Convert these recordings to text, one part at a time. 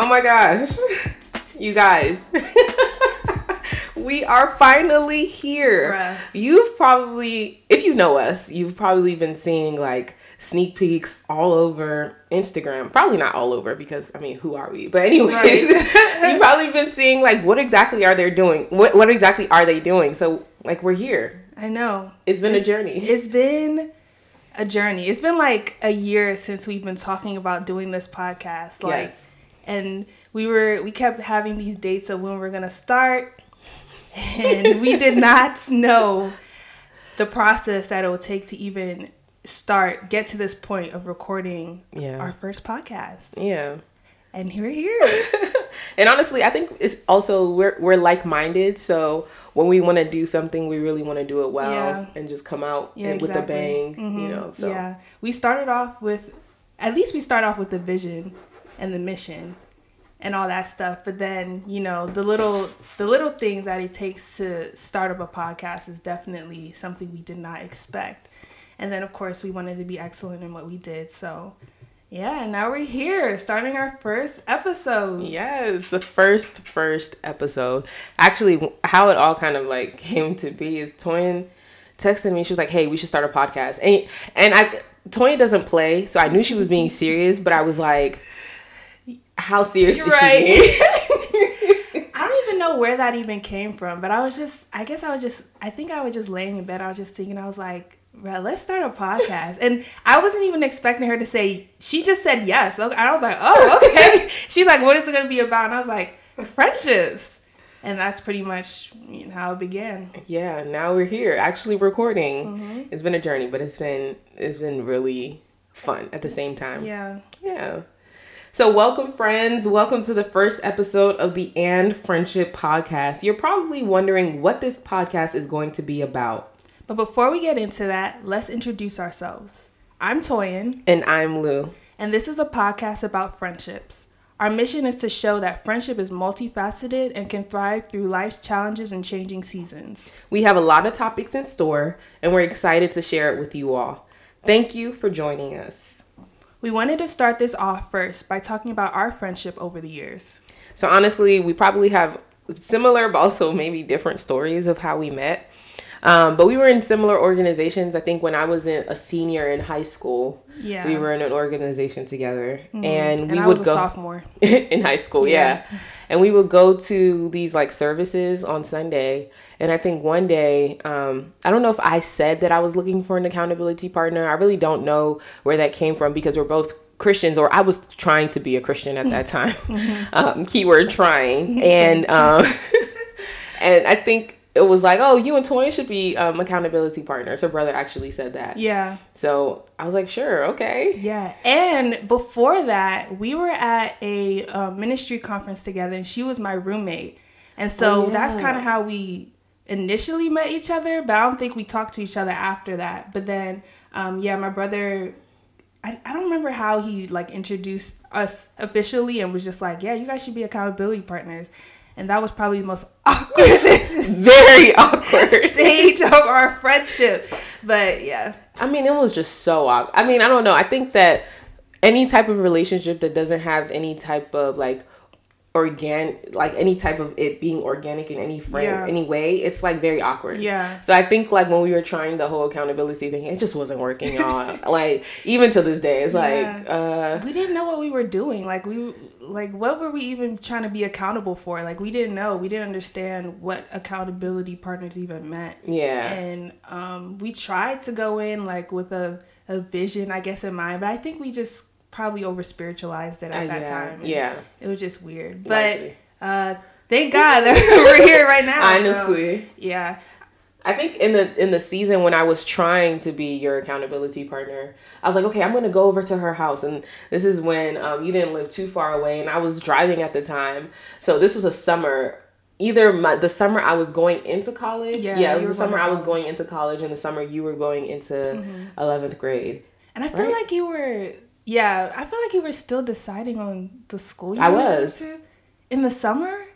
Oh my gosh. You guys. we are finally here. Bruh. You've probably, if you know us, you've probably been seeing like sneak peeks all over Instagram. Probably not all over because, I mean, who are we? But anyways, Right. you've probably been seeing like what exactly are they doing? What, what exactly are they doing? So, like, we're here. I know. It's been a journey. It's been a journey. It's been like a year since we've been talking about doing this podcast. Like Yes. And we were we kept having these dates of when we're gonna start. And we did not know the process that it would take to even start, get to this point of recording Yeah. our first podcast. Yeah. And here we're here. And honestly, I think it's also we're we're like minded. So when we want to do something, we really want to do it well Yeah. and just come out Yeah, and with exactly. a bang. Mhm. You know. So Yeah. We started off with at least we start off with the vision and the mission and all that stuff. But then, you know, the little the little things that it takes to start up a podcast is definitely something we did not expect. And then of course we wanted to be excellent in what we did. So yeah, now we're here starting our first episode. yes, the first first episode. Actually, how it all kind of like came to be is Toyin texted me. She was like, "Hey, we should start a podcast." And and I Toyin doesn't play, so I knew she was being serious, but I was like, "How serious is Right. she?" being? I don't even know where that even came from, but I was just, I guess I was just, I think I was just laying in bed. I was just thinking, I was like, let's start a podcast. And I wasn't even expecting her to say, she just said yes. Okay, I was like, oh, okay. She's like, what is it going to be about? And I was like, friendships. And that's pretty much you know, how it began. yeah now we're here actually recording Mm-hmm. it's been a journey but it's been it's been really fun at the same time Yeah. yeah so welcome friends welcome to the first episode of the and friendship podcast you're probably wondering what this podcast is going to be about But before we get into that, let's introduce ourselves. I'm Toyin. and i'm lou and this is a podcast about friendships. Our mission is to show that friendship is multifaceted and can thrive through life's challenges and changing seasons. we have a lot of topics in store and we're excited to share it with you all thank you for joining us We wanted to start this off first by talking about our friendship over the years. So honestly, we probably have similar, but also maybe different stories of how we met. Um, but we were in similar organizations. I think when I was in a senior in high school, Yeah. we were in an organization together, and we And I would was a go sophomore. in high school. Yeah. and we would go to these like services on Sunday. And I think one day, um, I don't know if I said that I was looking for an accountability partner. I really don't know where that came from because we're both Christians, or I was trying to be a Christian at that time. um, keyword trying, and um, and I think it was like, oh, you and Toya should be um, accountability partners. Her brother actually said that. Yeah. So I was like, sure, okay. Yeah. And before that, we were at a uh, ministry conference together, and she was my roommate. And so Oh, that's kind of how we initially met each other, but I don't think we talked to each other after that. But then, um, yeah, my brother. I, I don't remember how he like introduced us officially and was just like, yeah, you guys should be accountability partners. And that was probably the most awkward Very awkward. stage of our friendship. But yeah. I mean, it was just so awkward. I mean, I don't know. I think that any type of relationship that doesn't have any type of like organ like any type of it being organic in any frame Yeah. any way it's like very awkward. Yeah. so i think like when we were trying the whole accountability thing it just wasn't working y'all. Like even to this day it's like uh we didn't know what we were doing. Like we like what were we even trying to be accountable for? Like we didn't know. We didn't understand what accountability partners even meant. Yeah. And um we tried to go in like with a, a vision i guess in mind but i think we just probably over spiritualized it at Uh, that yeah, time. And yeah. it was just weird. But uh thank god that we're here right now so, honestly. yeah. I think in the in the season when I was trying to be your accountability partner, I was like, okay, I'm gonna go over to her house, and this is when um, you didn't live too far away, and I was driving at the time, so this was a summer. Either my, the summer I was going into college, Yeah, yeah, it was the summer I was going into college, and the summer you were going into 11th grade. and i feel Right. like you were yeah i feel like you were still deciding on the school you I to go was. to in the summer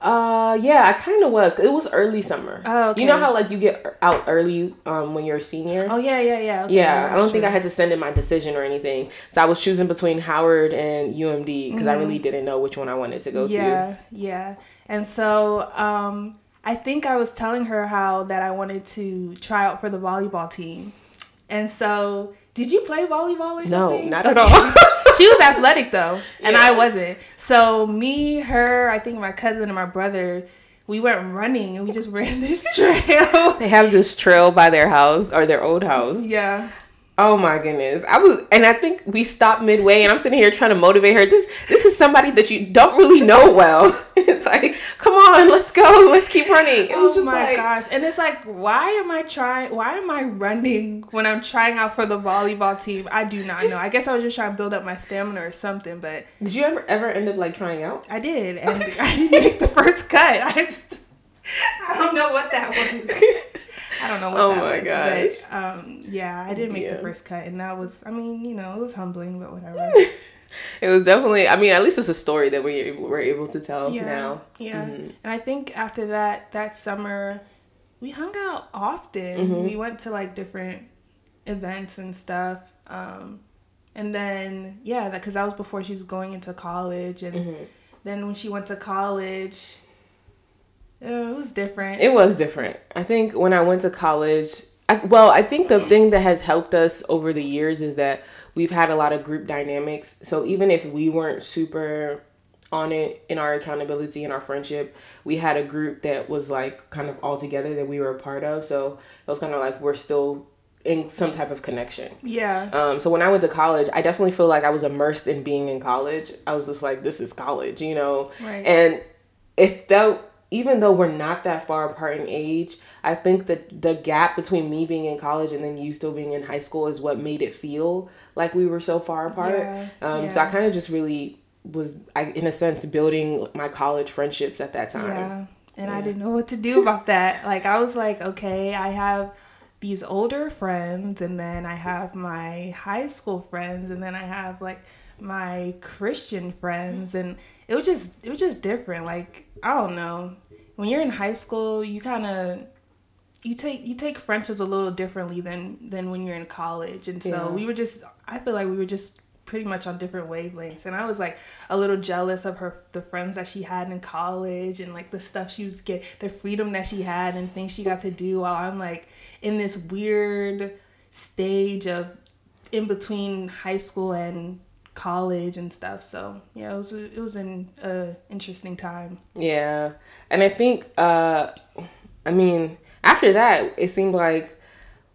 Uh, yeah, I kind of was. It was early summer. Oh, okay. You know how like you get out early um when you're a senior. Oh yeah, yeah, yeah. Okay, yeah, I don't think. I had to send in my decision or anything. So I was choosing between Howard and UMD because I really didn't know which one I wanted to go Mm-hmm. Yeah, yeah. And so um, I think I was telling her how that I wanted to try out for the volleyball team. And so, did you play volleyball or to. No, something? not at all. she was athletic though, and Yeah. I wasn't. So me, her, I think my cousin and my brother, we went running and we just ran this trail. they have this trail by their house or their old house. yeah. Oh my goodness. I was and I think we stopped midway and I'm sitting here trying to motivate her. This this is somebody that you don't really know well. it's like, come on, let's go. Let's keep running. It was oh just my like gosh. And it's like, why am I trying why am I running when I'm trying out for the volleyball team? I do not know. I guess I was just trying to build up my stamina or something, but Did you ever ever end up like trying out? I did and I didn't make the first cut. I just, I don't know what that was. I don't know what Oh that my was. gosh. But um yeah, I didn't make Yeah. the first cut and that was I mean, you know, it was humbling, but whatever. It was definitely I mean, at least it's a story that we were able to tell yeah. now. Yeah. Mhm. And I think after that that summer we hung out often. Mhm. We went to like different events and stuff. Um and then yeah, that cuz that was before she was going into college and Mhm. then when she went to college it was different. It was different. I think when I went to college, I, well, I think the thing that has helped us over the years is that we've had a lot of group dynamics. So even if we weren't super on it in our accountability and our friendship, we had a group that was like kind of all together that we were a part of. So it was kind of like we're still in some type of connection. yeah. Um, so when I went to college, I definitely feel like I was immersed in being in college. I was just like, this is college, you know? Right. And it felt, even though we're not that far apart in age, I think that the gap between me being in college and then you still being in high school is what made it feel like we were so far apart. Yeah, um, So I kind of just really was, I, in a sense, building my college friendships at that time. Yeah. And I didn't know what to do about that. Like I was like, okay, I have these older friends and then I have my high school friends and then I have like my Christian friends and it was just it was just different. Like, I don't know. When you're in high school, you kind of you take you take friendships a little differently than than when you're in college. And so Yeah. we were just I feel like we were just pretty much on different wavelengths and i was like a little jealous of her the friends that she had in college and like the stuff she was get the freedom that she had and things she got to do while i'm like in this weird stage of in between high school and college and stuff so yeah it was a, it was an uh, interesting time Yeah. And I think uh I mean, after that, it seemed like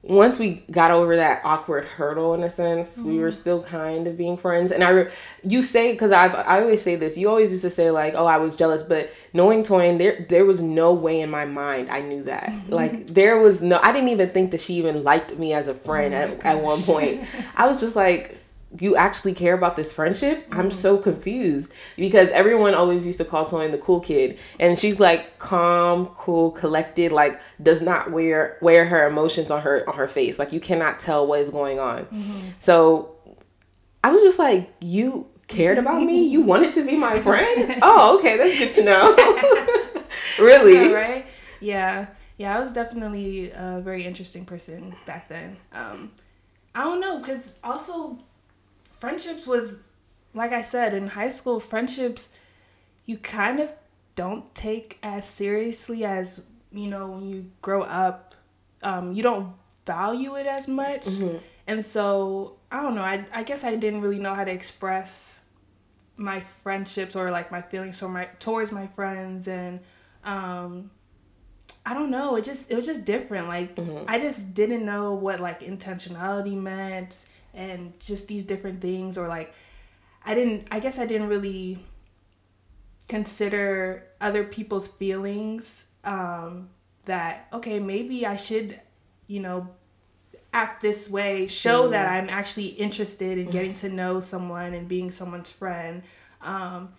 once we got over that awkward hurdle in a sense, we were still kind of being friends. And I re- you say cuz I've I always say this. You always used to say like, "Oh, I was jealous," but knowing Toyin, there there was no way in my mind I knew that. like there was no I didn't even think that she even liked me as a friend Oh at, at one point. I was just like you actually care about this friendship? I'm so confused because everyone always used to call Toyin the cool kid, and she's like calm, cool, collected. Like does not wear wear her emotions on her on her face. Like you cannot tell what is going on. So I was just like, you cared about me. You wanted to be my friend. oh, okay, that's good to know. really? Yeah, right? Yeah. Yeah, I was definitely a very interesting person back then. Um, I don't know, because also friendships was, like I said, in high school, friendships you kind of don't take as seriously as, you know, when you grow up. Um, you don't value it as much. And so, I don't know, I, I guess I didn't really know how to express my friendships or like my feelings for my towards my friends and um I don't know. It just it was just different. Like I just didn't know what like intentionality meant and just these different things or like I didn't I guess I didn't really consider other people's feelings um that okay, maybe I should, you know, act this way, show that I'm actually interested in getting to know someone and being someone's friend. Um,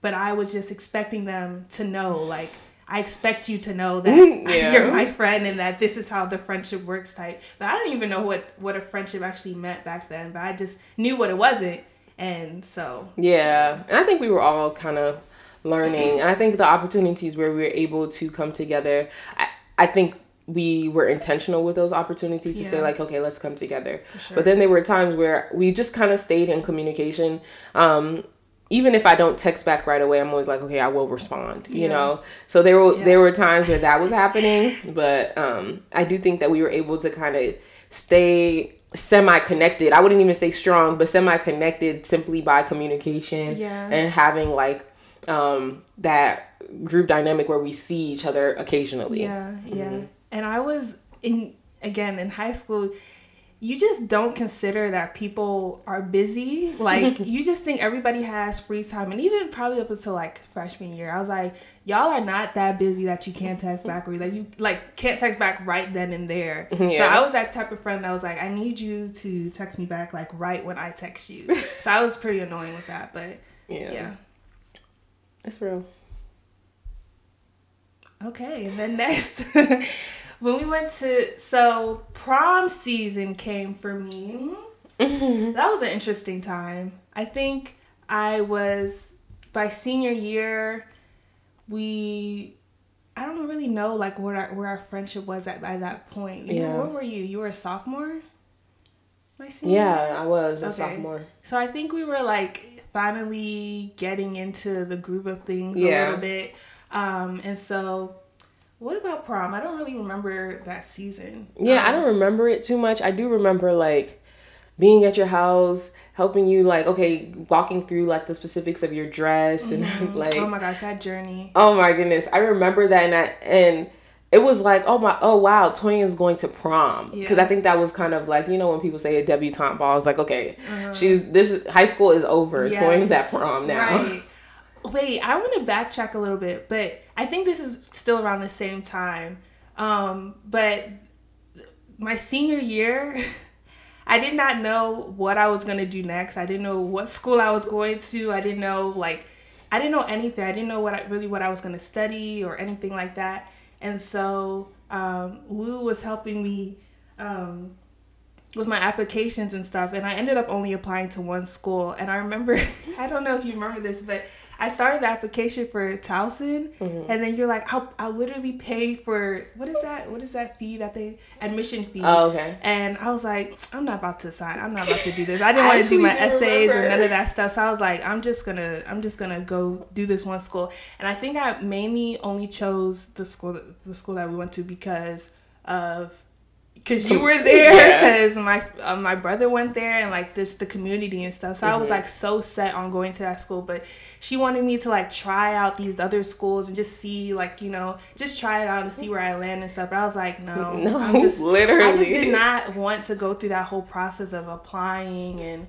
but I was just expecting them to know, like, I expect you to know that Yeah. you're my friend and that this is how the friendship works type. But I didn't even know what, what a friendship actually meant back then, but I just knew what it wasn't. And so, Yeah, and I think we were all kind of learning. And I think the opportunities where we were able to come together, I, I think we were intentional with those opportunities to Yeah. say like okay let's come together sure. but then there were times where we just kind of stayed in communication um even if I don't text back right away, I'm always like, okay, I will respond, you Yeah. know. So there were Yeah. there were times where that was happening, but um, I do think that we were able to kind of stay semi connected. I wouldn't even say strong, but semi connected simply by communication Yeah. and having like um, that group dynamic where we see each other occasionally. Yeah, yeah. Mm-hmm. And I was in again in high school. You just don't consider that people are busy. Like you just think everybody has free time, and even probably up until like freshman year, I was like, y'all are not that busy that you can't text back or that you like can't text back right then and there. So I was that type of friend that was like, I need you to text me back like right when I text you. so I was pretty annoying with that, but yeah, yeah. it's real. Okay, and then next, when we went to so prom season came for me. that was an interesting time. I think I was by senior year. We, I don't really know like where our, where our friendship was at by that point. You, Yeah. Where were you? You were a sophomore. My senior. year? Yeah, I was a Okay. sophomore. So I think we were like finally getting into the groove of things a little bit. Um, and so what about prom? I don't really remember that season. Yeah, I Um, don't remember it too much. I do remember like being at your house, helping you like okay, walking through like the specifics of your dress and like Oh my gosh, that journey. oh my goodness, I remember that and I, and it was like oh my oh wow, Toya is going to prom because Yeah. I think that was kind of like you know when people say a debutante ball, it's like okay, Uh-huh. she's this is, high school is over, Toya's at prom now. Right. Wait, I want to backtrack a little bit, but I think this is still around the same time. Um, but my senior year, I did not know what I was gonna do next. I didn't know what school I was going to. I didn't know like I didn't know anything. I didn't know what I, really what I was gonna study or anything like that. And so um, Lou was helping me um, with my applications and stuff, and I ended up only applying to one school. And I remember, I don't know if you remember this, but I started the application for Towson, Mm-hmm. and then you're like, I'll, I'll literally pay for what is that? What is that fee that they admission fee? Oh, okay. And I was like, I'm not about to sign. I'm not about to do this. I didn't want to do my essays or none of that stuff. So I was like, I'm just gonna, I'm just gonna go do this one school. And I think I mainly only chose the school, the school that we went to because of, because you were there, Yeah. because my uh, my brother went there, and like this the community and stuff. So I was Mm-hmm. like so set on going to that school, but she wanted me to like try out these other schools and just see like you know just try it out and see where I land and stuff. But I was like, no, No, I'm just literally. I just did not want to go through that whole process of applying and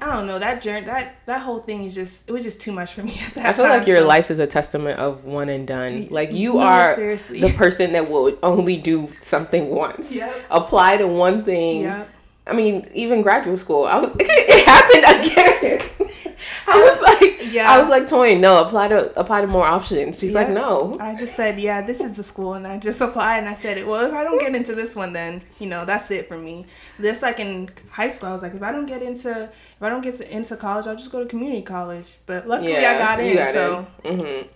I don't know that journey that that whole thing is just it was just too much for me at that I feel time. like your so- life is a testament of one and done. Like you No, are seriously. the person that will only do something once. Yep. Apply to one thing. Yep. I mean, even graduate school, I was it happened again. I was like, Yeah. I was like, Toy, no, apply to apply to more options. She's like, no. I just said, yeah, this is the school, and I just applied, and I said, well, if I don't get into this one, then you know that's it for me. This like in high school, I was like, if I don't get into if I don't get to, into college, I'll just go to community college. But luckily, I got in. so hmm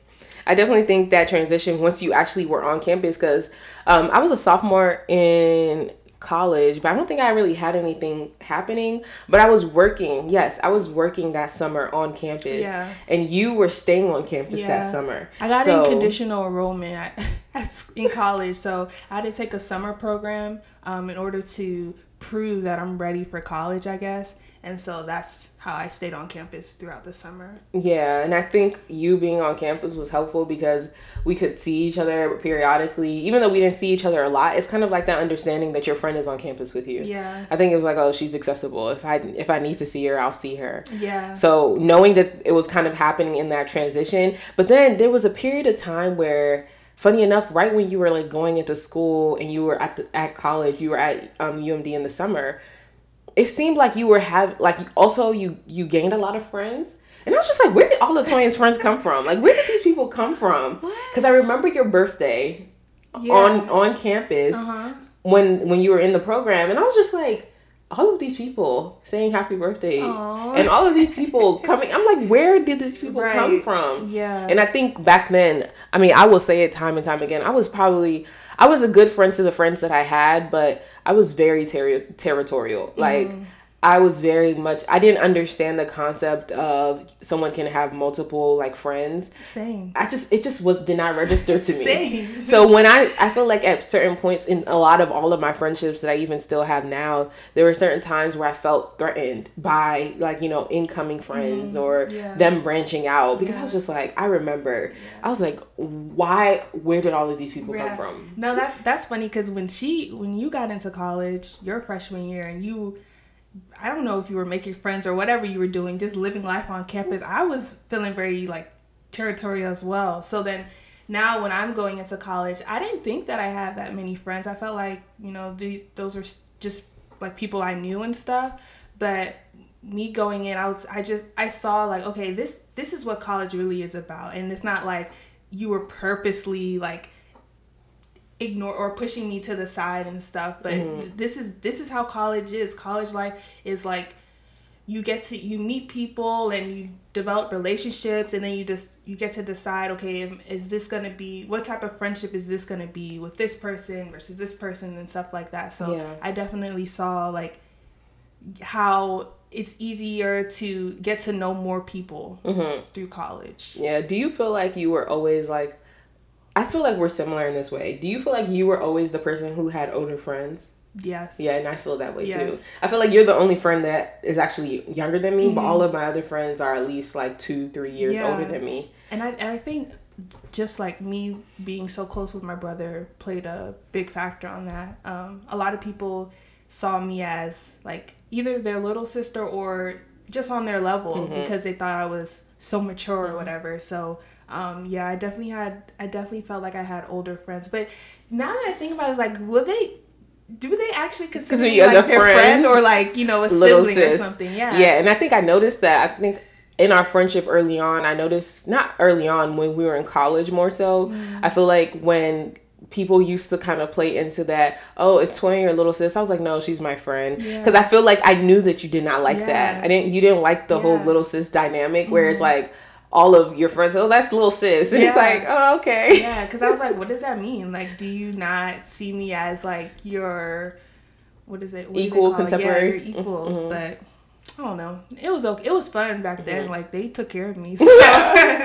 I definitely think that transition once you actually were on campus because um, I was a sophomore in college, but I don't think I really had anything happening. But I was working. Yes, I was working that summer on campus. Yeah. And you were staying on campus Yeah. that summer. I got So- in conditional enrollment at, at, in college, so I had to take a summer program um, in order to prove that I'm ready for college, I guess. And so that's how I stayed on campus throughout the summer. Yeah, and I think you being on campus was helpful because we could see each other periodically. Even though we didn't see each other a lot, it's kind of like that understanding that your friend is on campus with you. Yeah. I think it was like, oh, she's accessible. If I if I need to see her, I'll see her. Yeah. So knowing that it was kind of happening in that transition, but then there was a period of time where, funny enough, right when you were like going into school and you were at the, at college, you were at um, UMD in the summer. It seemed like you were have like also you you gained a lot of friends. And I was just like, where did all the Toyin's friends come from? Like, where did these people come from? Because I remember your birthday Yeah. on on campus Uh-huh. when when you were in the program, and I was just like, all of these people saying happy birthday. Aww. and all of these people coming i'm like where did these people right. come from? Yeah. And i think back then i mean i will say it time and time again i was probably i was a good friend to the friends that i had but i was very ter- territorial. Like mm I was very much I didn't understand the concept of someone can have multiple like friends. Same. I just it just was did not register to me. Same. So when I I feel like at certain points in a lot of all of my friendships that I even still have now, there were certain times where I felt threatened by like, you know, incoming friends mm, or yeah. them branching out because yeah. I was just like I remember yeah. I was like why where did all of these people come from? No, that's that's funny cuz when she when you got into college, your freshman year and you I don't know if you were making friends or whatever you were doing, just living life on campus. I was feeling very like territorial as well. So then now when I'm going into college, I didn't think that I had that many friends. I felt like, you know, these those are just like people I knew and stuff. But me going in, I was I just I saw like, okay, this this is what college really is about. And it's not like you were purposely like ignore or pushing me to the side and stuff but mm-hmm. this is this is how college is college life is like you get to you meet people and you develop relationships and then you just you get to decide okay is this going to be what type of friendship is this going to be with this person versus this person and stuff like that so yeah. i definitely saw like how it's easier to get to know more people mm-hmm. through college yeah do you feel like you were always like I feel like we're similar in this way. Do you feel like you were always the person who had older friends? Yes. Yeah, and I feel that way yes. too. I feel like you're the only friend that is actually younger than me, mm-hmm. but all of my other friends are at least like two, three years yeah. older than me. And I and I think just like me being so close with my brother played a big factor on that. Um, a lot of people saw me as like either their little sister or just on their level mm-hmm. because they thought I was so mature mm-hmm. or whatever. So um, yeah, I definitely had, I definitely felt like I had older friends. But now that I think about it, it's like, will they, do they actually consider me like their friend, friend, or like, you know, a sibling sis. or something? Yeah. Yeah. And I think I noticed that. I think in our friendship early on, I noticed, not early on, when we were in college more so, mm. I feel like when people used to kind of play into that oh it's 20 your little sis i was like no she's my friend because yeah. i feel like i knew that you did not like yeah. that i didn't you didn't like the yeah. whole little sis dynamic where mm-hmm. it's like all of your friends. Oh, that's little sis. And yeah. it's like, oh, okay. Yeah, because I was like, what does that mean? Like, do you not see me as like your, what is it? What equal contemporary. Yeah, you're equal. Mm-hmm. But I don't know. It was okay. It was fun back then. Mm-hmm. Like they took care of me.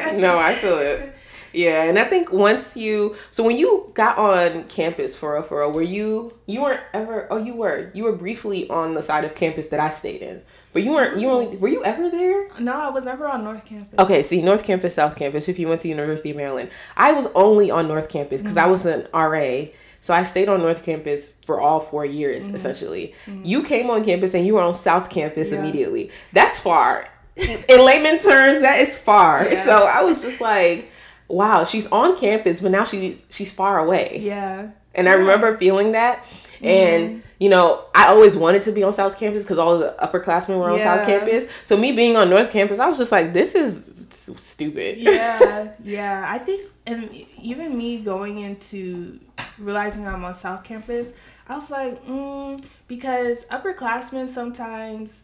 So. no, I feel it. Yeah, and I think once you so when you got on campus for a for a, were you you weren't ever oh you were you were briefly on the side of campus that I stayed in. But you weren't. You only were you ever there? No, I was never on North Campus. Okay, see North Campus, South Campus. If you went to University of Maryland, I was only on North Campus because mm-hmm. I was an RA. So I stayed on North Campus for all four years, mm-hmm. essentially. Mm-hmm. You came on campus and you were on South Campus yeah. immediately. That's far. In layman terms, that is far. Yeah. So I was just like, wow, she's on campus, but now she's she's far away. Yeah. And yeah. I remember feeling that. And mm-hmm you know, I always wanted to be on South Campus because all the upperclassmen were on yeah. South Campus. So me being on North Campus, I was just like, this is stupid. Yeah, yeah. I think, and even me going into realizing I'm on South Campus, I was like, mm, because upperclassmen sometimes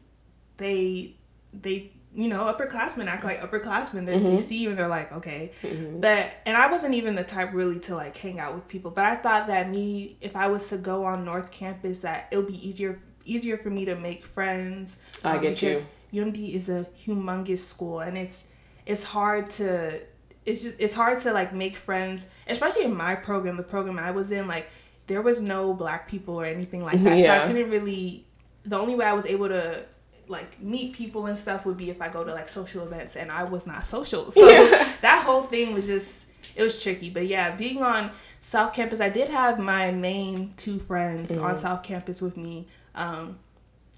they they you know, upperclassmen act like upperclassmen. Mm-hmm. They see you and they're like, okay. Mm-hmm. But, and I wasn't even the type really to like hang out with people. But I thought that me, if I was to go on North Campus, that it would be easier easier for me to make friends. Um, I get because you. UMD is a humongous school and it's it's hard to it's just it's hard to like make friends, especially in my program, the program I was in, like there was no black people or anything like that. Yeah. So I couldn't really the only way I was able to like meet people and stuff would be if I go to like social events and I was not social. So yeah. that whole thing was just it was tricky. But yeah, being on South Campus, I did have my main two friends mm-hmm. on South Campus with me. Um,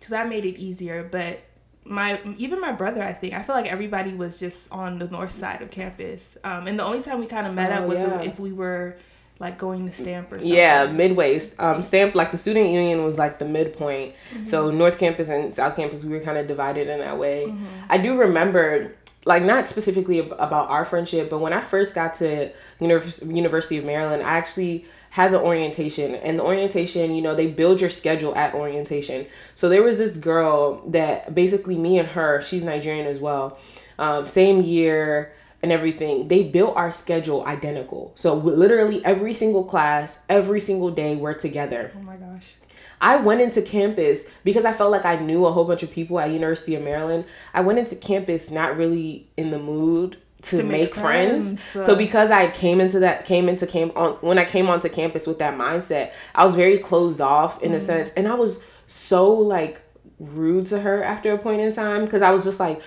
so that made it easier. But my even my brother, I think I feel like everybody was just on the north side of campus. Um, and the only time we kind of met oh, up was yeah. if we were like going to Stamp or something. Yeah, midway. Um, Stamp like the student union was like the midpoint. Mm-hmm. So North Campus and South Campus, we were kind of divided in that way. Mm-hmm. I do remember like not specifically about our friendship, but when I first got to University of Maryland, I actually had the orientation and the orientation you know they build your schedule at orientation so there was this girl that basically me and her she's nigerian as well um, same year and everything they built our schedule identical so literally every single class every single day we're together oh my gosh I went into campus because I felt like I knew a whole bunch of people at University of Maryland. I went into campus not really in the mood to, to make, make, friends. friends. So because I came into that came into camp on when I came onto campus with that mindset, I was very closed off in mm. a sense and I was so like rude to her after a point in time because I was just like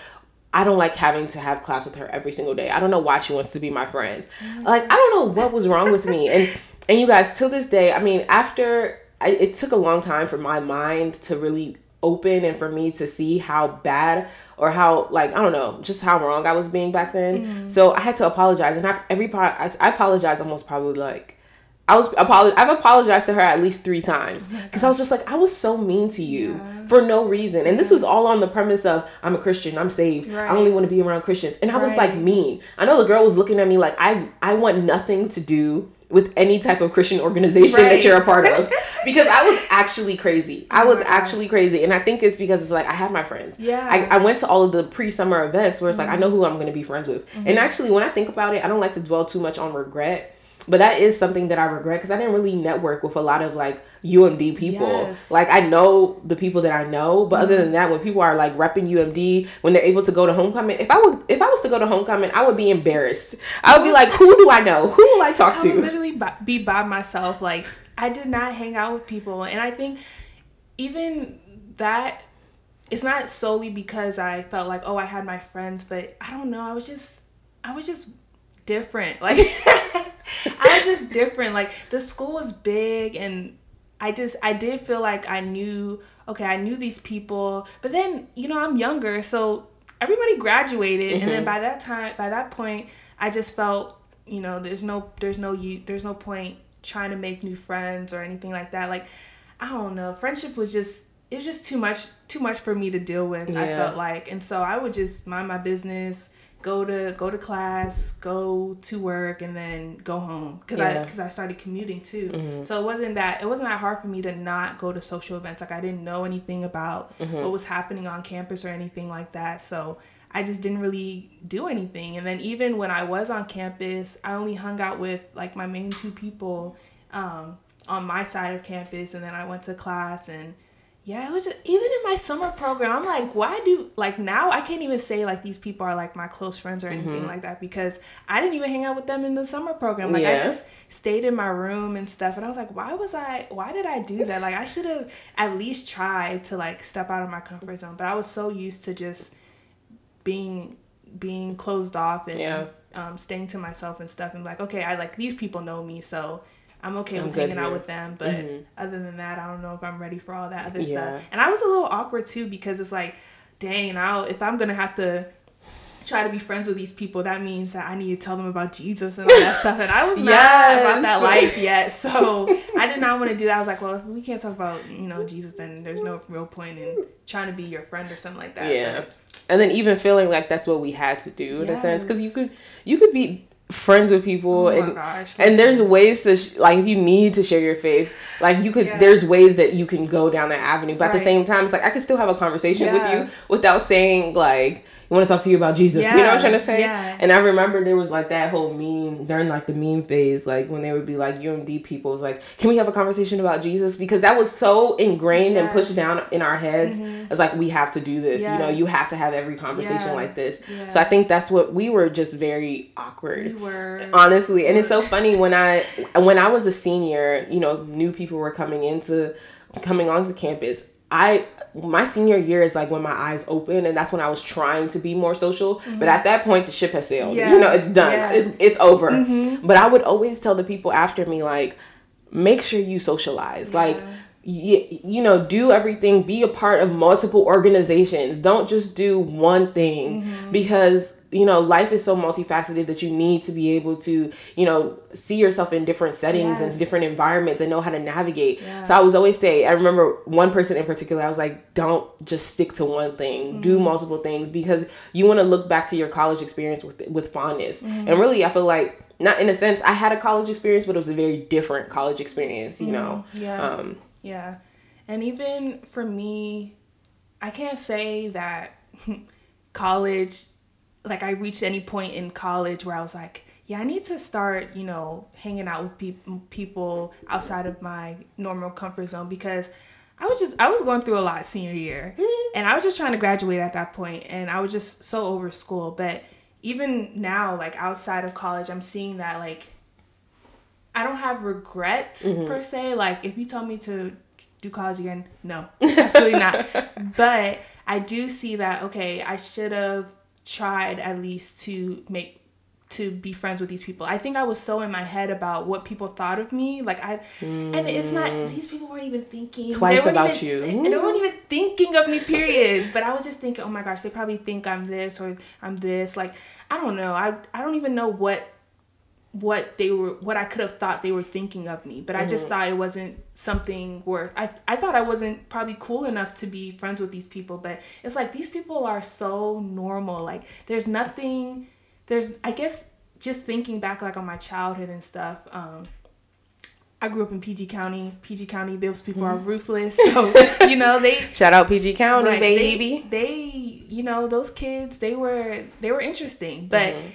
I don't like having to have class with her every single day. I don't know why she wants to be my friend. Mm. Like I don't know what was wrong with me. And and you guys till this day, I mean, after I, it took a long time for my mind to really open and for me to see how bad or how like I don't know just how wrong I was being back then. Mm-hmm. So I had to apologize, and I, every part I, I apologized almost probably like. I was apolog- I've apologized to her at least three times because oh I was just like I was so mean to you yeah. for no reason, and this was all on the premise of I'm a Christian, I'm saved, right. I only want to be around Christians, and I was like mean. I know the girl was looking at me like I I want nothing to do with any type of Christian organization right. that you're a part of. because I was actually crazy. I oh was actually crazy. And I think it's because it's like I have my friends. Yeah. I, I went to all of the pre summer events where it's mm-hmm. like I know who I'm gonna be friends with. Mm-hmm. And actually when I think about it, I don't like to dwell too much on regret. But that is something that I regret because I didn't really network with a lot of like UMD people. Yes. Like I know the people that I know, but mm-hmm. other than that, when people are like repping UMD, when they're able to go to homecoming, if I would, if I was to go to homecoming, I would be embarrassed. I would be like, who do I know? Who will I talk I to? Would literally be by myself. Like I did not hang out with people, and I think even that it's not solely because I felt like oh I had my friends, but I don't know. I was just I was just different. Like I was just different. Like the school was big and I just I did feel like I knew okay, I knew these people. But then, you know, I'm younger, so everybody graduated mm-hmm. and then mm-hmm. by that time by that point I just felt, you know, there's no there's no you there's no point trying to make new friends or anything like that. Like I don't know, friendship was just it was just too much too much for me to deal with, yeah. I felt like. And so I would just mind my business, go to go to class, go to work, and then go home because yeah. I because I started commuting too. Mm-hmm. So it wasn't that it wasn't that hard for me to not go to social events. Like I didn't know anything about mm-hmm. what was happening on campus or anything like that. So I just didn't really do anything. And then even when I was on campus, I only hung out with like my main two people um, on my side of campus, and then I went to class and yeah, it was just even in my summer program. I'm like, why do like now? I can't even say like these people are like my close friends or anything mm-hmm. like that because I didn't even hang out with them in the summer program. Like yeah. I just stayed in my room and stuff, and I was like, why was I? Why did I do that? Like I should have at least tried to like step out of my comfort zone. But I was so used to just being being closed off and yeah. um, staying to myself and stuff, and like, okay, I like these people know me, so I'm okay I'm with hanging out with them, but mm-hmm. other than that, I don't know if I'm ready for all that other yeah. stuff. And I was a little awkward too because it's like, dang, now if I'm gonna have to try to be friends with these people, that means that I need to tell them about Jesus and all that stuff. And I was not yes. about that life yet, so I did not want to do that. I was like, well, if we can't talk about you know Jesus, then there's no real point in trying to be your friend or something like that. Yeah. But, and then even feeling like that's what we had to do in a sense because you could you could be friends with people oh and gosh, and there's ways to sh- like if you need to share your faith like you could yeah. there's ways that you can go down that avenue but right. at the same time it's like i could still have a conversation yeah. with you without saying like want to talk to you about Jesus. Yeah, you know what I'm trying to say? Yeah. And I remember there was like that whole meme during like the meme phase, like when they would be like UMD people was like, can we have a conversation about Jesus? Because that was so ingrained yes. and pushed down in our heads. Mm-hmm. It's like we have to do this. Yeah. You know, you have to have every conversation like this. So I think that's what we were just very awkward. We were honestly, and it's so funny when I when I was a senior, you know, new people were coming into coming onto campus I my senior year is like when my eyes open and that's when I was trying to be more social. Mm-hmm. But at that point the ship has sailed. Yeah. You know, it's done. Yeah. It's it's over. Mm-hmm. But I would always tell the people after me like make sure you socialize. Yeah. Like you, you know, do everything, be a part of multiple organizations. Don't just do one thing mm-hmm. because you know life is so multifaceted that you need to be able to you know see yourself in different settings yes. and different environments and know how to navigate yeah. so i was always say i remember one person in particular i was like don't just stick to one thing mm-hmm. do multiple things because you want to look back to your college experience with with fondness mm-hmm. and really i feel like not in a sense I had a college experience, but it was a very different college experience, you know. Mm-hmm. Yeah. Um, Yeah. And even for me, I can't say that college, like I reached any point in college where I was like, yeah, I need to start, you know, hanging out with peop- people outside of my normal comfort zone because I was just, I was going through a lot senior year mm-hmm. and I was just trying to graduate at that point and I was just so over school. But even now, like outside of college, I'm seeing that like I don't have regret mm-hmm. per se. Like if you told me to do college again, no, absolutely not. But I do see that okay, I should have tried at least to make to be friends with these people. I think I was so in my head about what people thought of me. Like I and it's not mm. these people weren't even thinking Twice they weren't about even, you. And they weren't even thinking of me, period. but I was just thinking, oh my gosh, they probably think I'm this or I'm this. Like, I don't know. I I don't even know what what they were what I could have thought they were thinking of me. But I just mm-hmm. thought it wasn't something where I I thought I wasn't probably cool enough to be friends with these people. But it's like these people are so normal. Like there's nothing there's I guess just thinking back like on my childhood and stuff, um, I grew up in PG County. PG County, those people are mm-hmm. ruthless. So, you know, they shout out PG County, Right, baby. They, they, you know, those kids, they were they were interesting, but mm-hmm.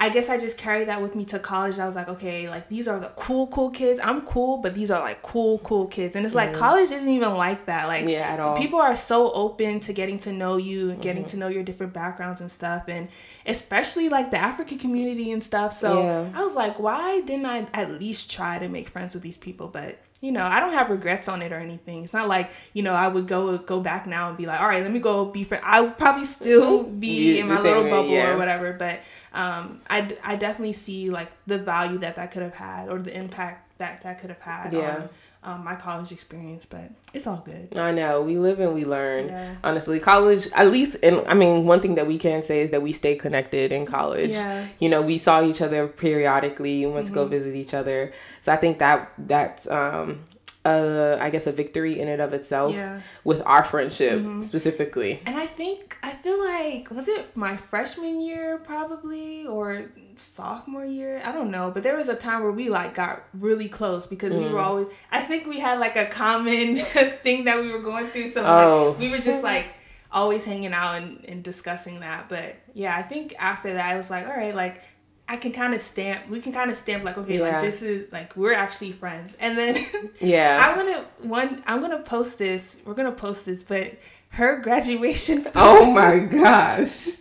I guess I just carried that with me to college. I was like, okay, like these are the cool, cool kids. I'm cool, but these are like cool, cool kids. And it's like mm. college isn't even like that. Like Yeah, at all. people are so open to getting to know you and getting mm-hmm. to know your different backgrounds and stuff, and especially like the African community and stuff. So Yeah. I was like, why didn't I at least try to make friends with these people? But you know, I don't have regrets on it or anything. It's not like you know I would go go back now and be like, all right, let me go be friend. I would probably still be Yeah, in my little way, bubble yeah. or whatever. But um, I I definitely see like the value that that could have had or the impact that that could have had Yeah. on um, my college experience. But it's all good. I know. We live and we learn. Yeah. Honestly, college, at least, and I mean, one thing that we can say is that we stay connected in college. Yeah. Mm-hmm. You know, we saw each other periodically and went to go visit each other. So I think that that's, um, uh, I guess, a victory in and of itself Yeah. Mm-hmm. with our friendship specifically. And I think I feel like was it my freshman year probably or sophomore year? I don't know, but there was a time where we like got really close because we Mm. were always I think we had like a common thing that we were going through so Oh. like we were just like always hanging out and, and discussing that. But yeah, I think after that I was like, all right, like I can kind of stamp we can kind of stamp like okay, Yeah. like this is like we're actually friends. And then Yeah. I'm gonna one I'm gonna post this. We're gonna post this, but her graduation oh my gosh.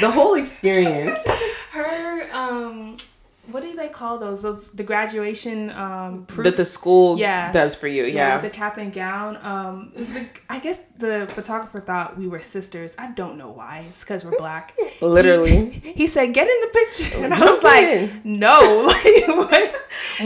The whole experience. her um what do they call those? Those the graduation um proofs? that the school Yeah. does for you. yeah, Yeah. the cap and gown. Um, the, I guess the photographer thought we were sisters. I don't know why. It's because we're black. Literally. He, he said, "Get in the picture," and I was like. "No, like what?"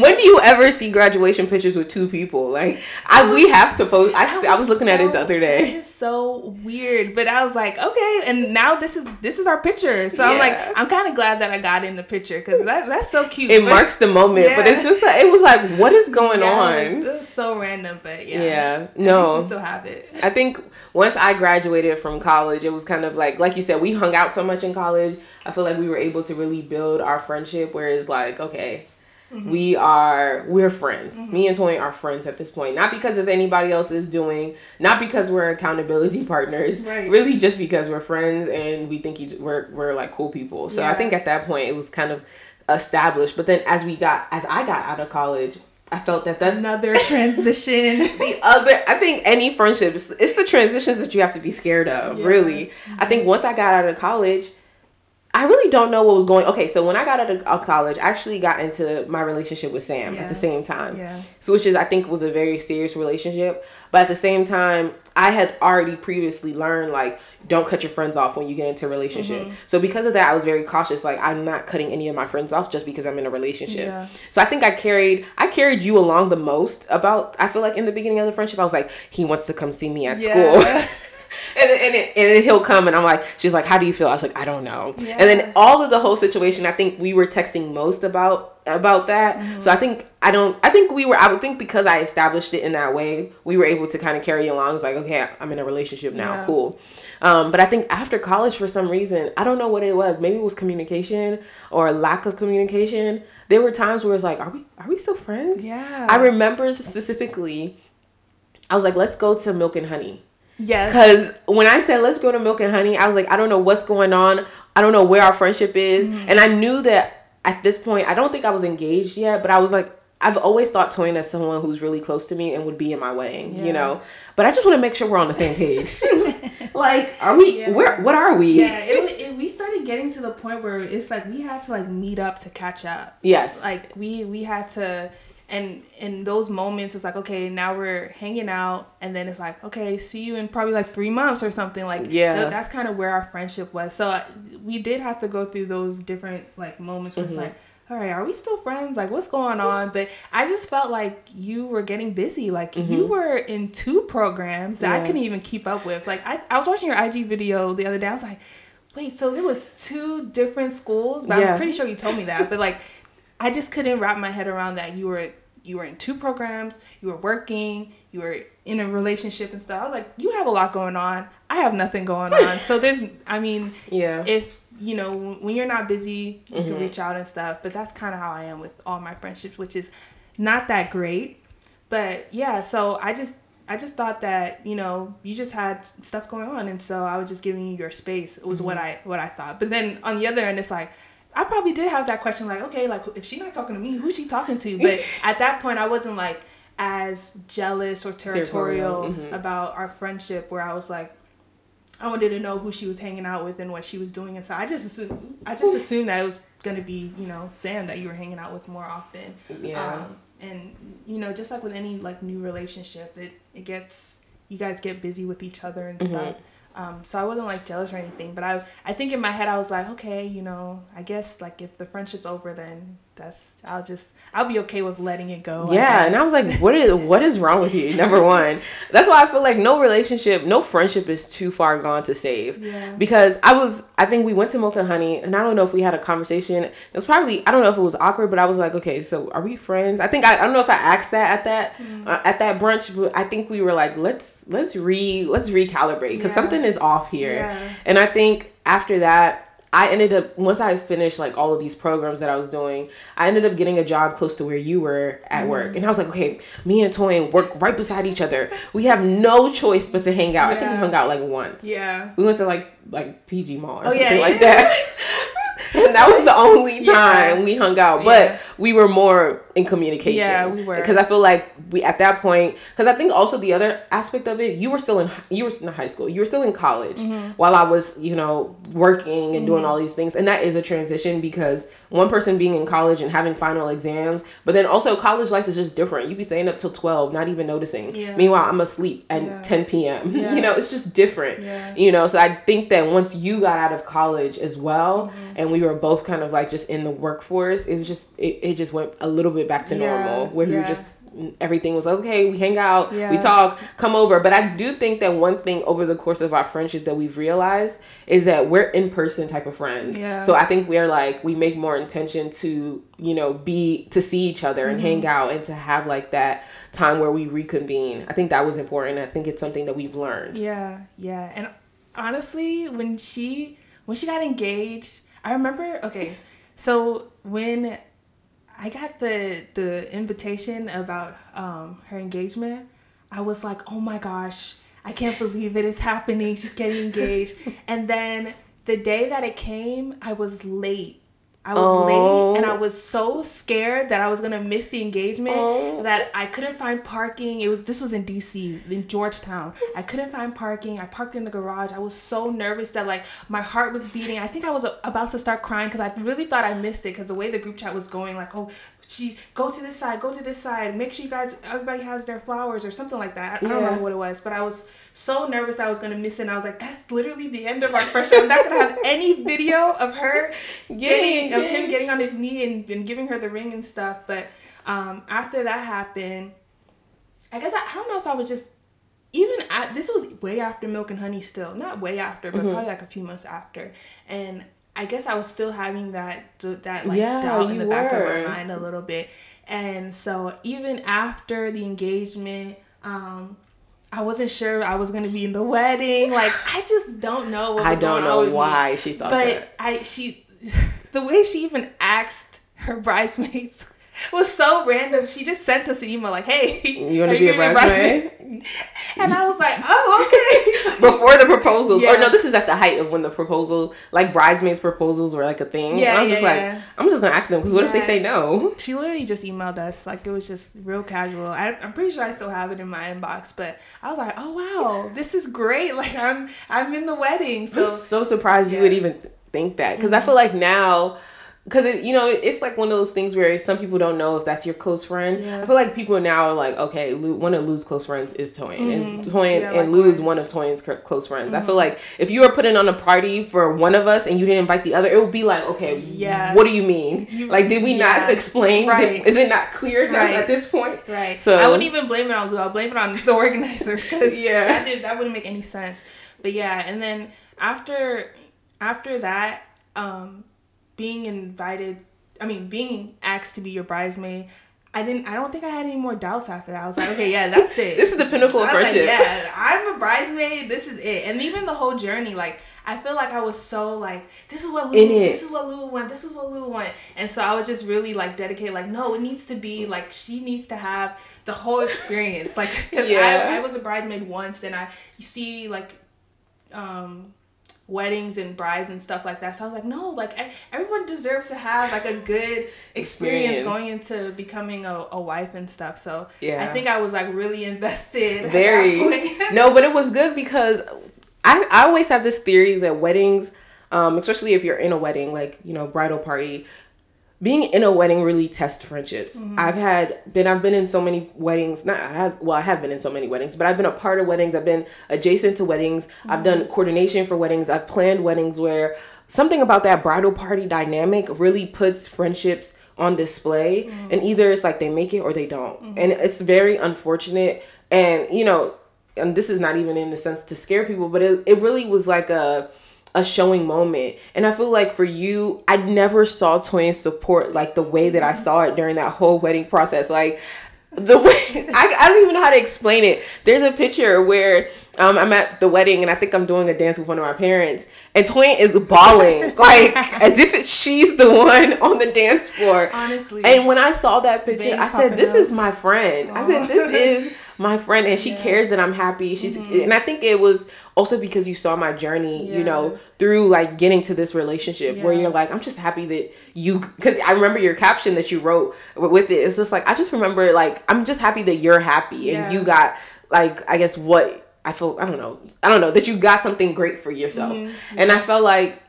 When do you ever see graduation pictures with two people? Like, I we was- have to post. I, That I was looking at it the other day. It is so weird, but I was like, okay, and now this is this is our picture. So I'm like, I'm kind of glad that I got in the picture because that that's so cute. It marks the moment, but it's just like it was like, what is going Yeah, it was- on? It was so random, but yeah. Yeah, no. still have it. I think once I graduated from college, it was kind of like, like you said, we hung out so much in college. I feel like we were able to really build our friendship. Whereas, like, okay, Mm-hmm. we are we're friends. Me and Tony are friends at this point, not because of anybody else is doing, not because we're accountability partners. Right. Really, just because we're friends and we think each we're we're like cool people. So I think at that point it was kind of established. But then as we got as I got out of college. I felt that that's Another transition. the other i think any friendships—it's it's the transitions that you have to be scared of Yeah. really i think mm-hmm. once i got out of college i really don't know what was going okay so when i got out of of college i actually got into my relationship with sam at the same time Yeah. so which is i think was a very serious relationship but at the same time i had already previously learned like don't cut your friends off when you get into a relationship Mm-hmm. so because of that i was very cautious like i'm not cutting any of my friends off just because i'm in a relationship Yeah. so I think I carried I carried you along the most about I feel like in the beginning of the friendship I was like he wants to come see me at Yeah. school. and and, it, and then he'll come and I'm like she's like how do you feel? I was like I don't know. And then all of the whole situation I think we were texting most about about that. Mm-hmm. So I think I don't I think we were I would think because I established it in that way, we were able to kind of carry along. It's like, okay, I'm in a relationship now. Yeah. Cool. Um, but I think after college for some reason, I don't know what it was. Maybe it was communication or lack of communication. There were times where it's like, are we are we still friends? Yeah. I remember specifically I was like, let's go to Milk and Honey. Yes. Because when I said let's go to Milk and Honey, I was like, I don't know what's going on. I don't know where our friendship is. Mm-hmm. And I knew that at this point, I don't think I was engaged yet, but I was like, I've always thought Toyin as someone who's really close to me and would be in my wedding, yeah. you know. But I just want to make sure we're on the same page. like, are we? Yeah. Where? What are we? Yeah, it, it, we started getting to the point where it's like we had to like meet up to catch up. Yes. Like we we had to and in those moments it's like okay now we're hanging out and then it's like okay see you in probably like three months or something like yeah th- that's kind of where our friendship was so uh, we did have to go through those different like moments where mm-hmm. it's like all right, are we still friends? Like, what's going on? But I just felt like you were getting busy. Like, mm-hmm. you were in two programs that yeah. I couldn't even keep up with. Like, I, I was watching your IG video the other day. I was like, wait, so it was two different schools? But yeah. I'm pretty sure you told me that. But like, I just couldn't wrap my head around that you were you were in two programs, you were working, you were in a relationship and stuff. I was like, you have a lot going on. I have nothing going on. so there's, I mean, yeah. If you know when you're not busy, you mm-hmm. can reach out and stuff. But that's kind of how I am with all my friendships, which is not that great. But yeah, so I just I just thought that you know you just had stuff going on, and so I was just giving you your space. It was mm-hmm. what I what I thought. But then on the other end, it's like I probably did have that question, like, okay, like if she's not talking to me, who's she talking to? But at that point, I wasn't like as jealous or territorial, territorial. Mm-hmm. about our friendship, where I was like, I wanted to know who she was hanging out with and what she was doing, and so I just assumed, I just assumed that it was gonna be, you know, Sam that you were hanging out with more often. Yeah. Um, and you know, just like with any like new relationship, it it gets you guys get busy with each other and mm-hmm. stuff. Um, so I wasn't like jealous or anything, but I I think in my head I was like, okay, you know, I guess like if the friendship's over, then that's I'll just I'll be okay with letting it go. Yeah, I and I was like, what is what is wrong with you? Number one, that's why I feel like no relationship, no friendship is too far gone to save. Yeah. Because I was, I think we went to Milk and Honey, and I don't know if we had a conversation. It was probably I don't know if it was awkward, but I was like, okay, so are we friends? I think I, I don't know if I asked that at that mm. uh, at that brunch, but I think we were like, let's let's re let's recalibrate because yeah. something is off here. Yeah. And I think after that I ended up once I finished like all of these programs that I was doing, I ended up getting a job close to where you were at mm-hmm. work, and I was like, okay, me and Toyin work right beside each other. We have no choice but to hang out. Yeah. I think we hung out like once. Yeah, we went to like like PG Mall or oh, something yeah. like that. and that was the only time yeah. we hung out. But we were more in communication. Yeah, we were. Because I feel like we at that point. Because I think also the other aspect of it, you were still in you were in high school. You were still in college mm-hmm. while I was, you know, working and mm-hmm. doing all these things. And that is a transition because one person being in college and having final exams, but then also college life is just different. You'd be staying up till twelve, not even noticing. Yeah. Meanwhile, I'm asleep at yeah. ten p.m. you know, it's just different. You know, so I think that once you got out of college as well, mm-hmm. and we were both kind of like just in the workforce, it was just it, it just went a little bit back to normal where we were just everything was okay. We hang out, yeah. we talk, come over. But I do think that one thing over the course of our friendship that we've realized is that we're in person type of friends. Yeah. So I think we're like we make more intention to you know be to see each other and mm-hmm. hang out and to have like that time where we reconvene. I think that was important. I think it's something that we've learned. Yeah, yeah. And honestly, when she when she got engaged, I remember. Okay, so when I got the the invitation about um, her engagement. I was like, oh my gosh, I can't believe it. It's happening. She's getting engaged. and then the day that it came, I was late I was oh. late and I oh. was so scared that I was gonna miss the engagement oh. that I couldn't find parking. It was this was in DC, in Georgetown. I couldn't find parking. I parked in the garage. I was so nervous that like my heart was beating. I think I was about to start crying because I really thought I missed it because the way the group chat was going, like, oh, she go to this side, go to this side, make sure you guys everybody has their flowers or something like that. I, yeah. don't remember what it was, but I was so nervous I was gonna miss it. And I was like, that's literally the end of our friendship. I'm not gonna have any video of her getting of him getting on his knee and, and giving her the ring and stuff. But um, after that happened, I guess I, I don't know if I was just even at this was way after milk and honey still not way after but mm-hmm. probably like a few months after and I guess I was still having that that like yeah, doubt in the back of my mind a little bit. And so even after the engagement, um, I wasn't sure I was gonna be in the wedding. Like I just don't know. I don't know why me. she thought but that. I she, the way she even asked her bridesmaids was so random. She just sent us an email like, "Hey, you want to be a bridesmaid?" and I was like, "Oh, okay." Before the proposals, yeah. or no, this is at the height of when the proposal, like bridesmaids proposals, were like a thing. Yeah, and I was yeah, just yeah. like, "I'm just gonna ask them because what if they say no?" She literally just emailed us like it was just real casual. I, I'm pretty sure I still have it in my inbox, but I was like, "Oh wow, this is great!" Like I'm I'm in the wedding. So I'm so surprised you would even think that because mm-hmm. I feel like now because it, you know it's like one of those things where some people don't know if that's your close friend. Yeah. I feel like people now are like, okay, one of Lou's close friends is Toyin, mm-hmm. and Toyin yeah, and Lou is one of Toyin's close friends. Mm-hmm. I feel mm-hmm. like if you were putting on a party for one of us and you didn't invite the other, it would be like, okay, yeah, what do you mean? You, like, did we yeah. not explain? Right. Is it not clear right. at this point? Right. So I wouldn't even blame it on Lou. I'll blame it on the organizer because yeah, that, did, that wouldn't make any sense. But yeah, and then after after that, um, being invited I mean, being asked to be your bridesmaid, I didn't. I don't think I had any more doubts after that. I was like, okay, yeah, that's it. this is the pinnacle of friendship. Like, yeah, I'm a bridesmaid. This is it. And even the whole journey, like, I feel like I was so like, this is what Lou. In this it. is what Lou want. This is what Lou want. And so I was just really like dedicated. Like, no, it needs to be like she needs to have the whole experience. Like, because yeah. I, I was a bridesmaid once, and I you see like, um weddings and brides and stuff like that. So I was like, no, like everyone deserves to have like a good experience, experience. going into becoming a, a, wife and stuff. So yeah, I think I was like really invested. Very no, but it was good because I I always have this theory that weddings. Um, especially if you're in a wedding, like you know, bridal party, being in a wedding really tests friendships. Mm-hmm. I've had been I've been in so many weddings. Not I have well I have been in so many weddings, but I've been a part of weddings. I've been adjacent to weddings. Mm-hmm. I've done coordination for weddings. I've planned weddings where something about that bridal party dynamic really puts friendships on display mm-hmm. and either it's like they make it or they don't. Mm-hmm. And it's very unfortunate and you know and this is not even in the sense to scare people, but it, it really was like a a showing moment. And I feel like for you, I never saw Toyin support like the way that I saw it during that whole wedding process. Like the way I, I don't even know how to explain it. There's a picture where um, I'm at the wedding and I think I'm doing a dance with one of my parents, and Toyin is bawling like as if it, she's the one on the dance floor. Honestly. And when I saw that picture, I said, "This up. is my friend." Aww. I said, "This is." My friend and she yeah. cares that I'm happy. She's mm-hmm. and I think it was also because you saw my journey, yeah. you know, through like getting to this relationship yeah. where you're like, I'm just happy that you because I remember your caption that you wrote with it. It's just like I just remember like I'm just happy that you're happy and you got like I guess what I feel I don't know I don't know that you got something great for yourself, mm-hmm. and I felt like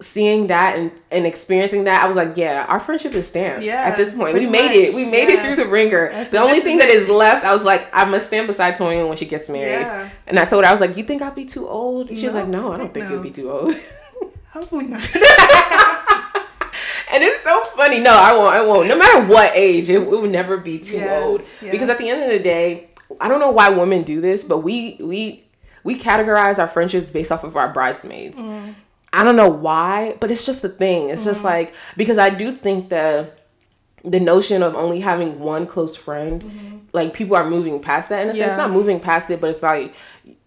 seeing that and, and experiencing that, I was like, yeah, our friendship is stamped. Yeah. At this point, we made much. it. We made yeah. it through the wringer. That's the only thing that is left, I was like, I must stand beside Toyin when she gets married. Yeah. And I told her, I was like, you think I'll be too old? And she was like, no, I don't think no. you'll be too old. Hopefully not. and it's so funny. No, I won't. I won't. No matter what age, it, it would never be too yeah. old. Because at the end of the day, I don't know why women do this, but we we we categorize our friendships based off of our bridesmaids. Mm. I don't know why, but it's just the thing. It's mm-hmm. just like because I do think that the notion of only having one close friend, mm-hmm. like people are moving past that in a yeah. sense. Not moving past it, but it's like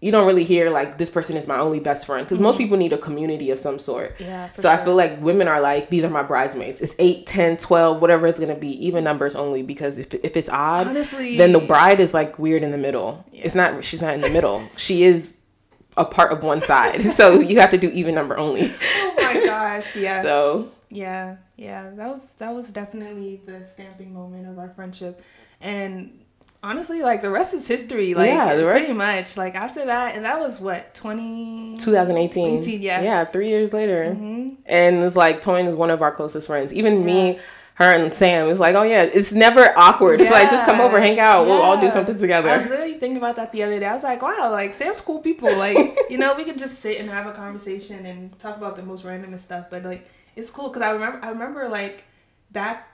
you don't really hear like this person is my only best friend because mm-hmm. most people need a community of some sort. Yeah. so sure. I feel like women are like these are my bridesmaids. It's 8, 10, 12, whatever it's gonna be, even numbers only because if if it's odd, Honestly, then the bride is like weird in the middle. Yeah. It's not. She's not in the middle. she is a part of one side. so you have to do even number only. oh my gosh, yeah. So yeah, yeah, that was that was definitely the stamping moment of our friendship, and honestly, like the rest is history. Like yeah, the rest, pretty much. Like after that, and that was what 20... 2018. 18, yeah, yeah, three years later, mm-hmm. and it's like Toyin is one of our closest friends. Even yeah. me her and Sam is like, oh yeah, it's never awkward. Yeah. It's like just come over, hang out, yeah. we'll all do something together. I was really thinking about that the other day. I was like, wow, like Sam's cool people. Like you know, we could just sit and have a conversation and talk about the most random stuff. But like, it's cool because I remember, I remember like back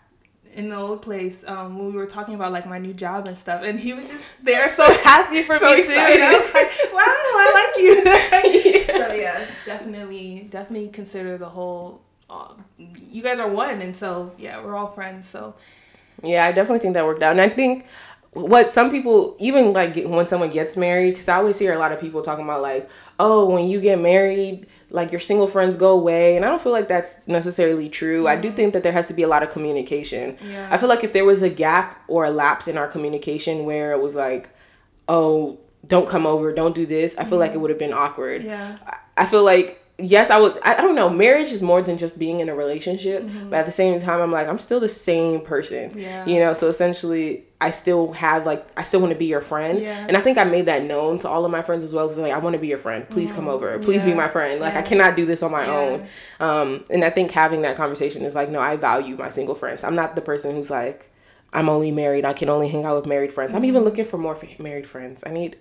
in the old place um, when we were talking about like my new job and stuff, and he was just there so happy for so me excited. too. And I was like, wow, I like you. so yeah, definitely, definitely consider the whole you guys are one, and so yeah, we're all friends. So yeah, I definitely think that worked out, and I think what some people even like when someone gets married because i always hear a lot of people talking about like oh when you get married like your single friends go away and i don't feel like that's necessarily true mm-hmm. i do think that there has to be a lot of communication yeah. i feel like if there was a gap or a lapse in our communication where it was like oh don't come over don't do this i feel mm-hmm. like it would have been awkward yeah i feel like yes, I was. I, don't know. Marriage is more than just being in a relationship, mm-hmm. but at the same time, I'm like, I'm still the same person. Yeah. You know, so essentially, I still have like, I still want to be your friend, yeah. and I think I made that known to all of my friends as well. So like, I want to be your friend. Please mm-hmm. come over. Please yeah. be my friend. Like, yeah. I cannot do this on my own. Um, and I think having that conversation is like, no, I value my single friends. I'm not the person who's like. I'm only married. I can only hang out with married friends. Mm-hmm. I'm even looking for more married friends. I need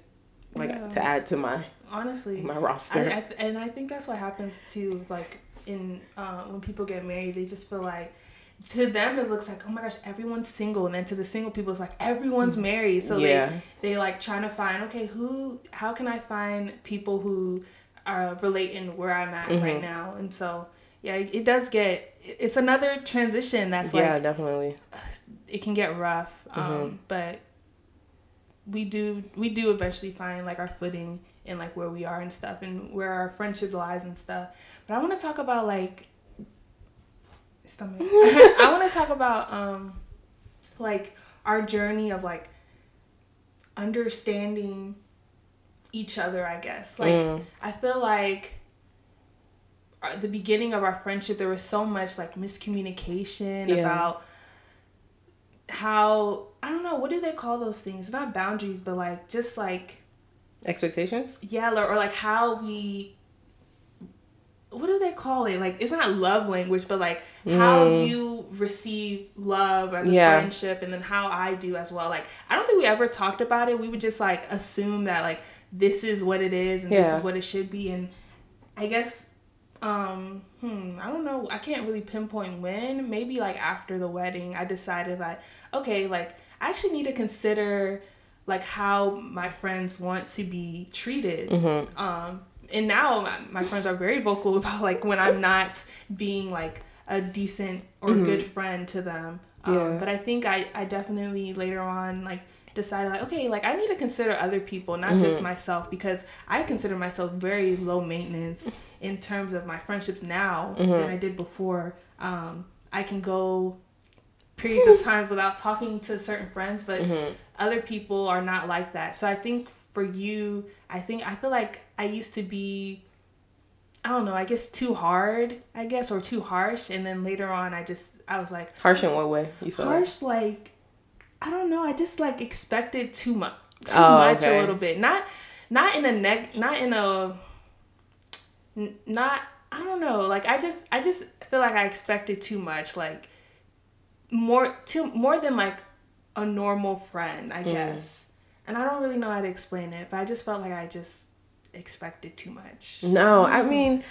like to add to my honestly my roster. I, I, and I think that's what happens too. Like in uh, when people get married, they just feel like to them it looks like oh my gosh everyone's single and then to the single people it's like everyone's married so yeah. they they like trying to find okay who how can i find people who are relating where i'm at mm-hmm. right now and so yeah it does get it's another transition that's yeah, like yeah definitely it can get rough um mm-hmm. but we do we do eventually find like our footing and like where we are and stuff and where our friendship lies and stuff. But I want to talk about like stomach. I want to talk about um like our journey of like understanding each other, I guess. Like mm. I feel like at the beginning of our friendship there was so much like miscommunication yeah. about how I don't know what do they call those things? Not boundaries, but like just like expectations? Yeah or or like how we what do they call it? Like it's not love language but like mm. how you receive love as a yeah. friendship and then how i do as well. Like i don't think we ever talked about it. We would just like assume that like this is what it is and yeah. this is what it should be. And i guess um hmm i don't know. I can't really pinpoint when. Maybe like after the wedding i decided that okay like i actually need to consider like how my friends want to be treated. Mm-hmm. Um, and now my, my, friends are very vocal about like when I'm not being like a decent or mm-hmm. good friend to them. Um, yeah. But I think I, I definitely later on like decided like okay like I need to consider other people not mm-hmm. just myself because I consider myself very low maintenance in terms of my friendships now mm-hmm. than I did before. Um, I can go periods of times without talking to certain friends, but mm-hmm. Other people are not like that. So I think for you, I think I feel like I used to be I don't know, I guess too hard, I guess, or too harsh. And then later on, I just, I was like. Harsh in what way? You feel Harsh, like, like I don't know, I just like expected too much, too oh, much okay. a little bit. Not, not in a neck, not in a, not, I don't know, like I just, I just feel like I expected too much. Like, more too more than like a normal friend, I mm. guess. And I don't really know how to explain it, but I just felt like I just expected too much. No, I, I mean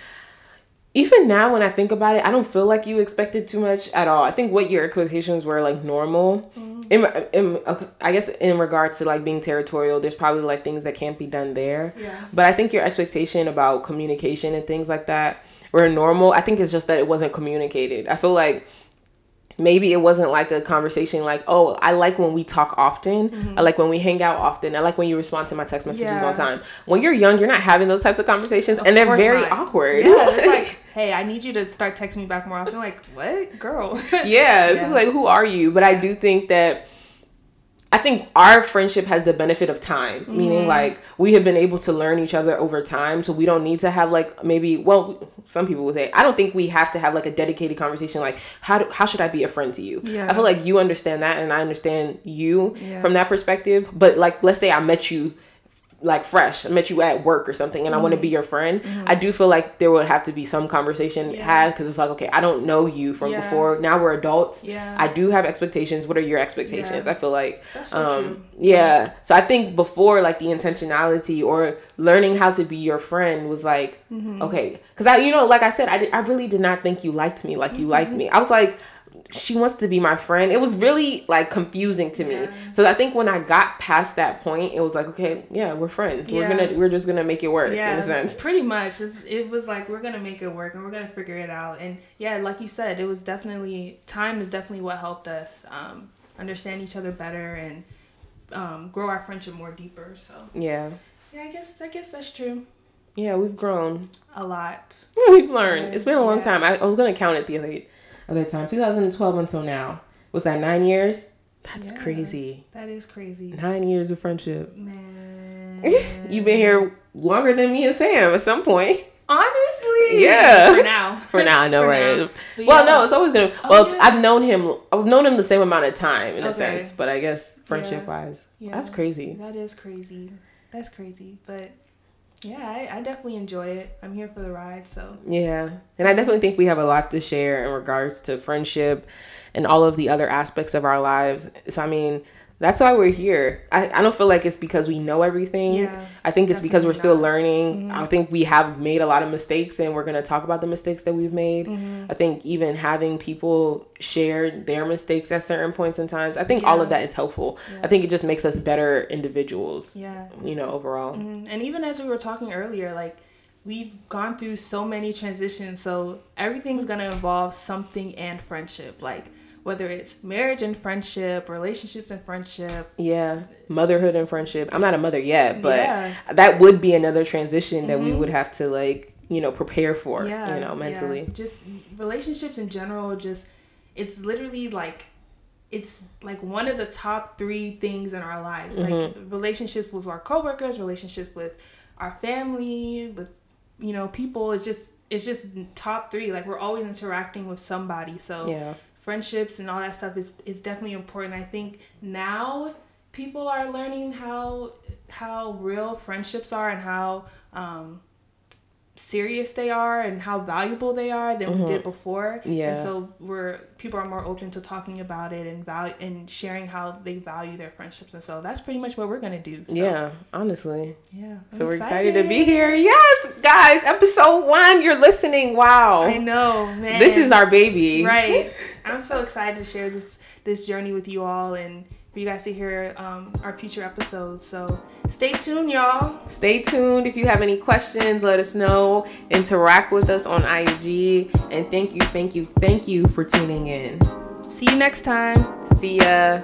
even now when I think about it, I don't feel like you expected too much at all. I think what your expectations were like normal. Mm-hmm. In, in, I guess in regards to like being territorial, there's probably like things that can't be done there. Yeah. But I think your expectation about communication and things like that were normal. I think it's just that it wasn't communicated. I feel like maybe it wasn't like a conversation like oh i like when we talk often mm-hmm. i like when we hang out often i like when you respond to my text messages yeah. on time when you're young you're not having those types of conversations of and they're very not. awkward yeah it's like hey i need you to start texting me back more often like what girl yeah it's yeah. just like who are you but i do think that I think our friendship has the benefit of time, mm-hmm. meaning like we have been able to learn each other over time. So we don't need to have like maybe, well, some people would say, I don't think we have to have like a dedicated conversation like, how, do, how should I be a friend to you? Yeah. I feel like you understand that and I understand you yeah. from that perspective. But like, let's say I met you like fresh. I met you at work or something, and mm-hmm. I want to be your friend. Mm-hmm. I do feel like there would have to be some conversation yeah. had because it's like, okay, I don't know you from yeah. before. Now we're adults. Yeah. I do have expectations. What are your expectations? Yeah. I feel like, That's so um, true. yeah. So I think before, like the intentionality or learning how to be your friend was like, mm-hmm. okay, because I, you know, like I said, I, did, I really did not think you liked me like you liked mm-hmm. me. I was like she wants to be my friend. It was really like confusing to me. Yeah. So I think when I got past that point, it was like, okay, yeah, we're friends. We're gonna we're just gonna make it work in a sense. pretty much. It was like we're gonna make it work and we're gonna figure it out. And yeah, like you said, it was definitely time is definitely what helped us um, understand each other better and um, grow our friendship more deeper. So Yeah. yeah, I guess I guess that's true. Yeah, we've grown. A lot. we've learned. It's been a long Yeah. time. I, I was gonna count it the other other time. 2012 until now. Was that nine years? That's Yeah. crazy. That is crazy, Nine years of friendship. man. You've been here longer than me and Sam at some point. Honestly, Yeah. For now. For now, I know, right? now. Well, yeah. no, it's always gonna. Oh, well, yeah. I've known him. I've known him the same amount of time in a sense, but I guess friendship wise, Yeah. that's crazy. That is crazy. That's crazy. But yeah, I, I definitely enjoy it. I'm here for the ride. So Yeah, and I definitely think we have a lot to share in regards to friendship and all of the other aspects of our lives. So I mean, that's why we're here. I, I don't feel like it's because we know everything. Yeah, I think it's because we're still not. learning. Mm-hmm. I think we have made a lot of mistakes and we're going to talk about the mistakes that we've made. Mm-hmm. I think even having people share their mistakes at certain points in times, I think all of that is helpful. Yeah. I think it just makes us better individuals, yeah. you know, overall. Mhm. And even as we were talking earlier, like we've gone through so many transitions. So everything's mm-hmm. gonna involve something and friendship. Like whether it's marriage and friendship, relationships and friendship. Yeah, motherhood and friendship. I'm not a mother yet, but Yeah. Mm-hmm. that would be another transition that we would have to like, you know, prepare for, yeah, you know, mentally. yeah. Just relationships in general. Just it's literally like it's like one of the top three things in our lives. Like Mm-hmm. relationships with our coworkers, relationships with our family, with you know people. It's just it's just top three. Like we're always interacting with somebody. So Yeah. Friendships and all that stuff is is definitely important. I think now people are learning how how real friendships are and how um serious they are and how valuable they are than we did before. Mm-hmm. Yeah. And so we're people are more open to talking about it and value and sharing how they value their friendships and so that's pretty much what we're gonna do. So, Yeah, honestly. Yeah. I'm So we're excited. to be here. Yes, guys, episode one. You're listening. Wow. I know, man. This is our baby. right i'm so excited to share this this journey with you all and for you guys to hear um, our future episodes so stay tuned y'all Stay tuned. If you have any questions, let us know. Interact with us on IG. And thank you, thank you, thank you for tuning in. see you next time See ya.